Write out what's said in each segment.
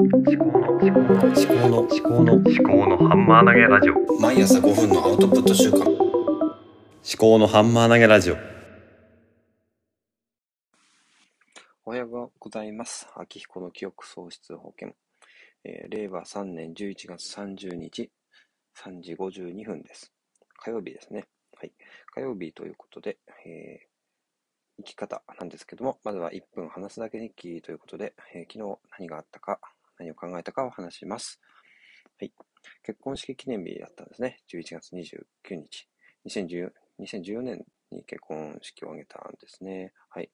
思考の思考の思考の思考の思考のハンマー投げラジオ毎朝5分のアウトプット週間思考のハンマー投げラジオおはようございます。秋彦の記憶喪失保険。えー令和3年11月30日、3時52分です。火曜日ですね。はい。火曜日ということで、えー生き方なんですけども、まずは1分話すだけ日記ということで、えー昨日何があったか、何を考えたかを話します。はい。結婚式記念日だったんですね。11月29日。2010 2014年に結婚式を挙げたんですね。はい。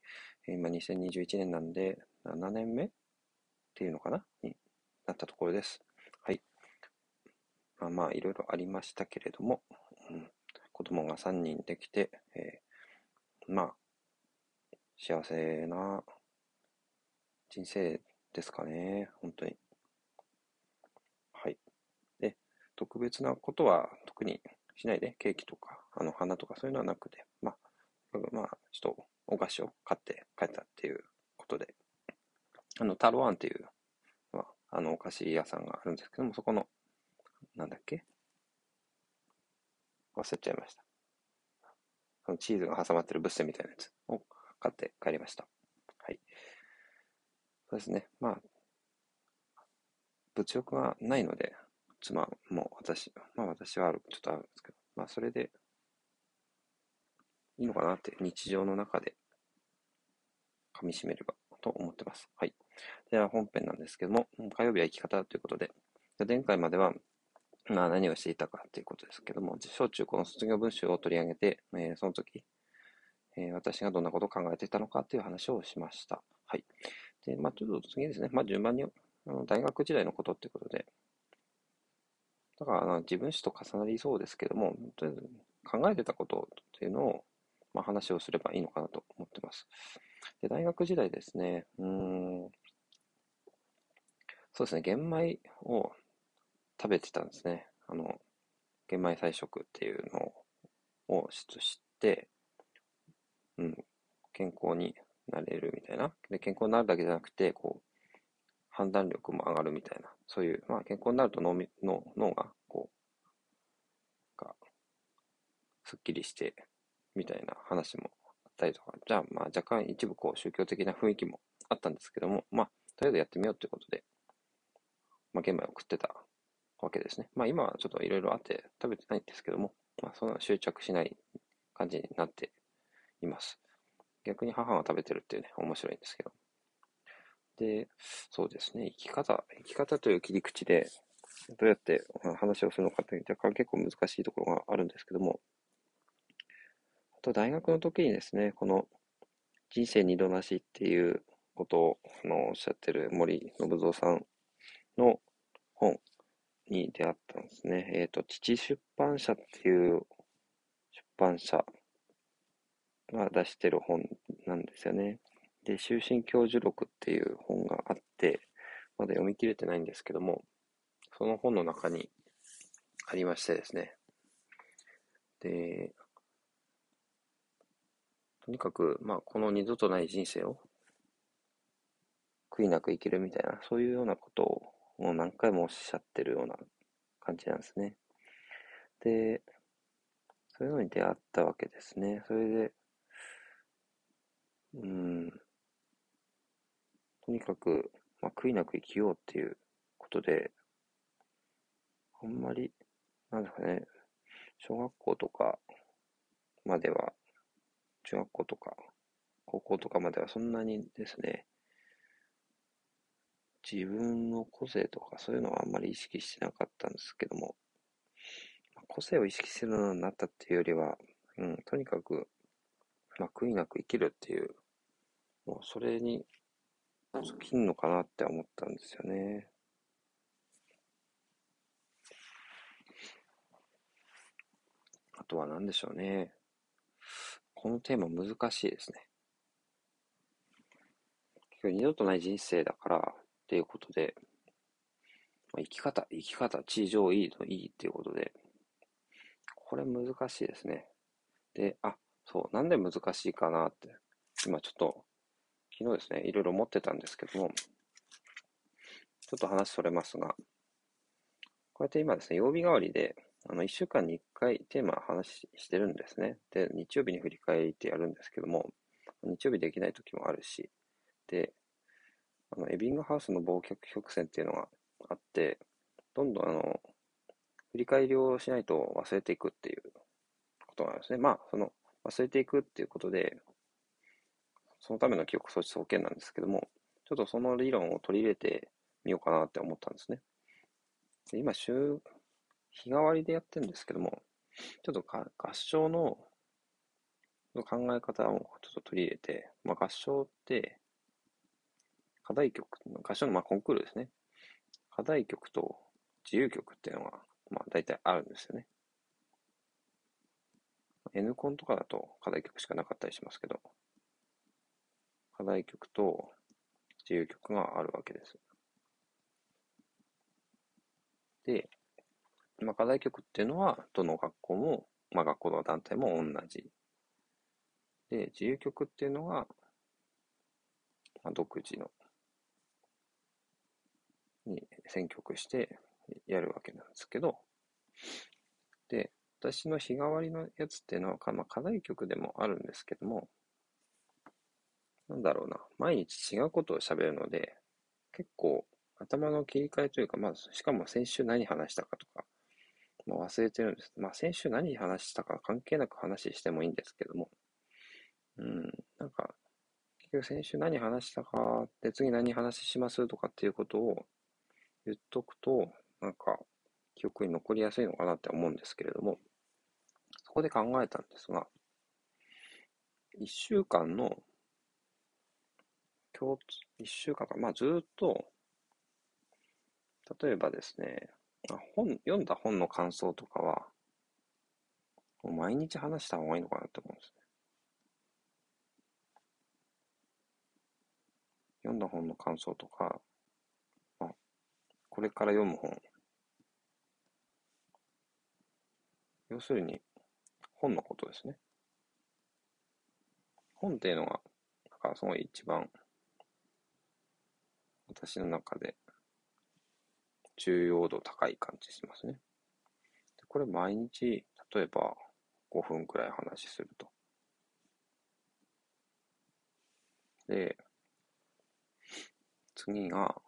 今2021年なんで7年目っていうのかな？になったところです。はい。まあまあいろいろありましたけれども、うん、子供が3人できて、えーまあ幸せな人生ですかね、本当に。はい。で、特別なことは特にしないで、ケーキとか、あの花とかそういうのはなくて、まあ、まあ、ちょっとお菓子を買って帰ったっていうことで、あの、タロワンっていう、まあ、あの、お菓子屋さんがあるんですけども、そこの、なんだっけ？忘れちゃいました。そのチーズが挟まってるブッセみたいなやつを買って帰りました。はい。そうですね。まあ、物欲がないので、妻も私、まあ私はある、ちょっとあるんですけど、まあそれでいいのかなって日常の中で噛み締めればと思ってます。はい。では本編なんですけども、火曜日は生き方ということで、で前回までは、まあ何をしていたかということですけども、小中高の卒業文集を取り上げて、えーその時、えー私がどんなことを考えていたのかという話をしました。はい。で、まあちょっと次ですね、まあ順番に、あの大学時代のことということで、だからあの自分史と重なりそうですけども、とりあえず考えてたことっていうのを、まあ、話をすればいいのかなと思ってます。で、大学時代ですね、うん、そうですね、玄米を食べてたんですね。あの、玄米菜食っていうのを知って、うん、健康になれるみたいな。で、健康になるだけじゃなくて、こう、判断力も上がるみたいな、そういう、まあ、健康になると脳脳脳が、こう、が、すっきりして、みたいな話もあったりとか、じゃあ、まあ、若干一部、こう、宗教的な雰囲気もあったんですけども、まあ、とりあえずやってみようということで、まあ、玄米を食ってたわけですね。まあ、今はちょっといろいろあって食べてないんですけども、まあ、そんな執着しない感じになっています。逆に母が食べてるっていうね、面白いんですけど。で、そうですね、生き方、生き方という切り口で、どうやって話をするのかって若干結構難しいところがあるんですけども、あと大学の時にですね、この人生二度なしっていうことをあのおっしゃってる森信蔵さんの本に出会ったんですね。えっ、と、父出版社っていう出版社が出してる本なんですよね。で、終身教授録っていう本があって、まだ読み切れてないんですけども、その本の中にありましてですね。で、とにかく、まあ、この二度とない人生を悔いなく生きるみたいな、そういうようなことをもう何回もおっしゃってるような感じなんですね。で、そういうのに出会ったわけですね。それで、うん、とにかく、まあ、悔いなく生きようっていうことで、あんまり、なんですかね、小学校とかまでは、中学校とか、高校とかまではそんなにですね、自分の個性とかそういうのはあんまり意識してなかったんですけども、個性を意識するようになったっていうよりは、うん、とにかく、悔いなく生きるっていう、もうそれに尽きんのかなって思ったんですよね。あとは何でしょうね。このテーマ難しいですね。結局二度とない人生だからっていうことで、まあ生き方、生き方、地上いいのいいっていうことで、これ難しいですね。で、あ、そう、なんで難しいかなって、今ちょっと、昨日ですね、いろいろ思ってたんですけども、ちょっと話それますが、こうやって今ですね、曜日代わりで、あの、1週間に1回テーマ話してるんですね。で、日曜日に振り返ってやるんですけども、日曜日できない時もあるし、で、あの、エビングハウスの忘却曲線っていうのがあって、どんどんあの、振り返りをしないと忘れていくっていうことなんですね。まあ、その、忘れていくっていうことで、そのための記憶装置総研なんですけども、ちょっとその理論を取り入れてみようかなって思ったんですね。で今、週、日替わりでやってるんですけども、ちょっと合唱の考え方をちょっと取り入れて、まあ、合唱って、課題曲、合唱のまあコンクールですね。課題曲と自由曲っていうのが、まあ大体あるんですよね。N コンとかだと課題曲しかなかったりしますけど、課題曲と自由曲があるわけです。で、まあ、課題曲っていうのは、どの学校も、まあ、学校の団体も同じ。で、自由曲っていうのが、まあ、独自の、に選曲してやるわけなんですけど、で、私の日替わりのやつっていうのは、まあ、課題曲でもあるんですけども、なんだろうな、毎日違うことを喋るので、結構頭の切り替えというか、まあ、しかも先週何話したかとか、まあ、忘れてるんです。まあ、先週何話したか関係なく話してもいいんですけども、うん、なんか、結局先週何話したかで、次何話しますとかっていうことを言っとくと、なんか、記憶に残りやすいのかなって思うんですけれども、こで考えたんですが、一週間の共通、一週間か、まあずっと、例えばですね、本、読んだ本の感想とかは、もう毎日話した方がいいのかなって思うんですね。読んだ本の感想とか、あ、これから読む本。要するに、本のことですね。本っていうのが、だからその一番、私の中で重要度高い感じしますね。でこれ毎日、例えば5分くらい話すると。で、次が、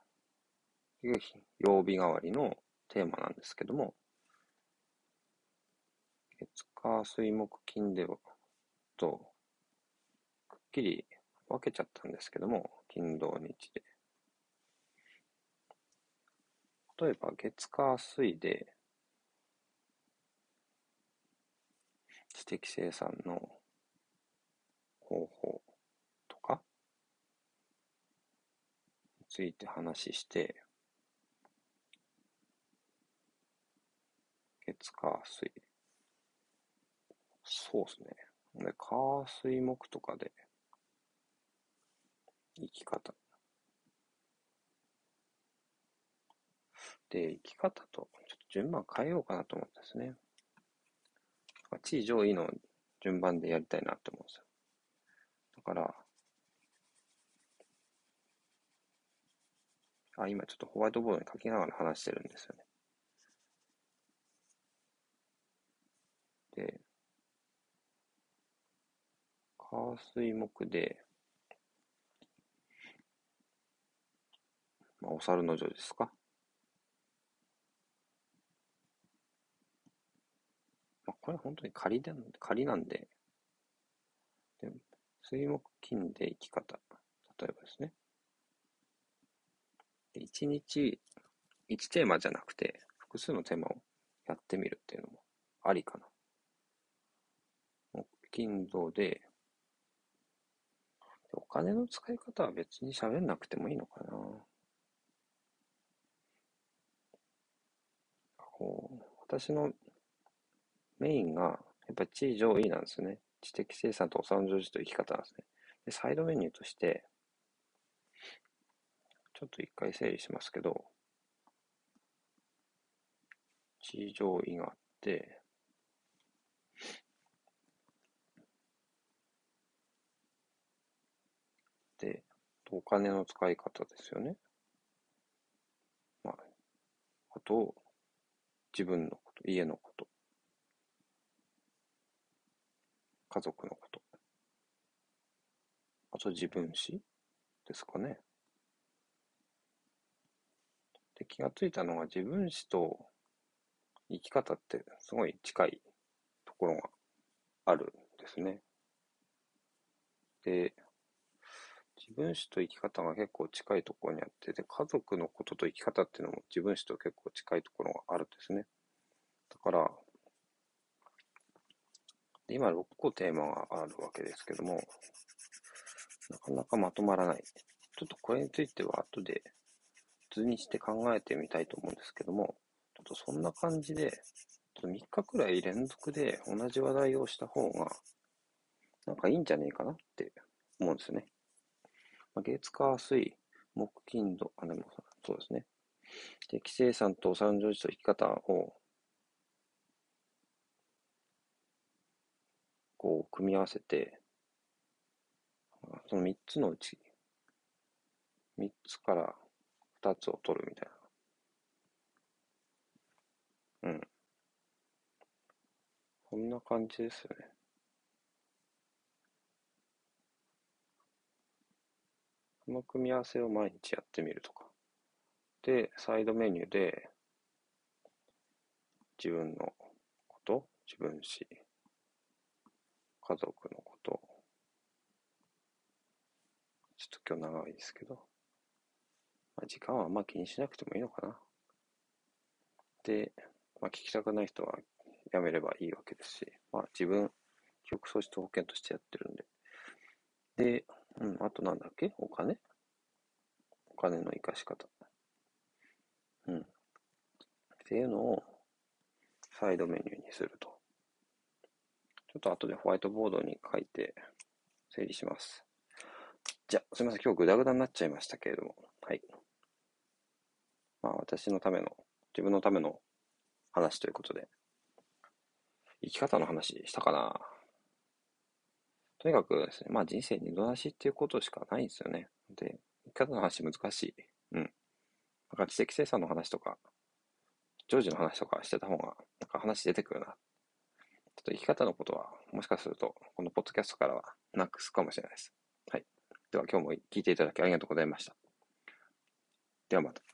曜日代わりのテーマなんですけども、月火水木金でと、くっきり分けちゃったんですけども、金土日で。例えば月火水で知的生産の方法とかについて話して月火水そうですねで火水木とかで生き方で、生き方と、ちょっと順番変えようかなと思うんですね。地位上位の順番でやりたいなと思うんですよ。だから、あ、今ちょっとホワイトボードに書きながら話してるんですよね。で、火水木で、まあ、お猿の女ですか？まあ、これ本当に仮で仮なんで、で水木金で生き方、例えばですね。一日、一テーマじゃなくて、複数のテーマをやってみるっていうのもありかな。木金土で、お金の使い方は別に喋んなくてもいいのかな。こう、私のメインが、やっぱり地位上位なんですよね。知的生産とお産女児と生き方なんですね。で、サイドメニューとして、ちょっと一回整理しますけど、地位上位があって、で、お金の使い方ですよね。まああと、自分のこと、家のこと、家族のこと、あと自分史ですかね。で、気がついたのが自分史と生き方ってすごい近いところがあるんですね。で、分史と生き方が結構近いところにあって、で、家族のことと生き方っていうのも自分史と結構近いところがあるんですね。だから、今6個テーマがあるわけですけども、なかなかまとまらない。ちょっとこれについては後で図にして考えてみたいと思うんですけども、ちょっとそんな感じで、ちょっと3日くらい連続で同じ話題をした方が、なんかいいんじゃねえかなって思うんですね。まあ、月、火、水、木、金、土、あ、でもそうですね。で、規制さんと三条寺と生き方を、こう、組み合わせて、その3つのうち、3つから2つを取るみたいな。うん。こんな感じですよね。この組み合わせを毎日やってみるとか。で、サイドメニューで、自分のこと、自分史、家族のこと、ちょっと今日長いですけど、まあ、時間はあんま気にしなくてもいいのかな。で、まあ、聞きたくない人はやめればいいわけですし、まあ、自分、記憶喪失保険としてやってるんで。で、うん、あとなんだっけ？お金？お金の生かし方。うん。っていうのをサイドメニューにすると。ちょっと後でホワイトボードに書いて整理します。じゃあ、すみません。今日グダグダになっちゃいましたけれども。はい。まあ、私のための、自分のための話ということで、生き方の話したかな？とにかくですね、まあ人生二度なしっていうことしかないんですよね。で、生き方の話難しい。うん。なんか知的生産の話とか、常時の話とかしてた方が、なんか話出てくるな。ちょっと生き方のことは、もしかすると、このポッドキャストからはなくすかもしれないです。はい。では今日も聞いていただきありがとうございました。ではまた。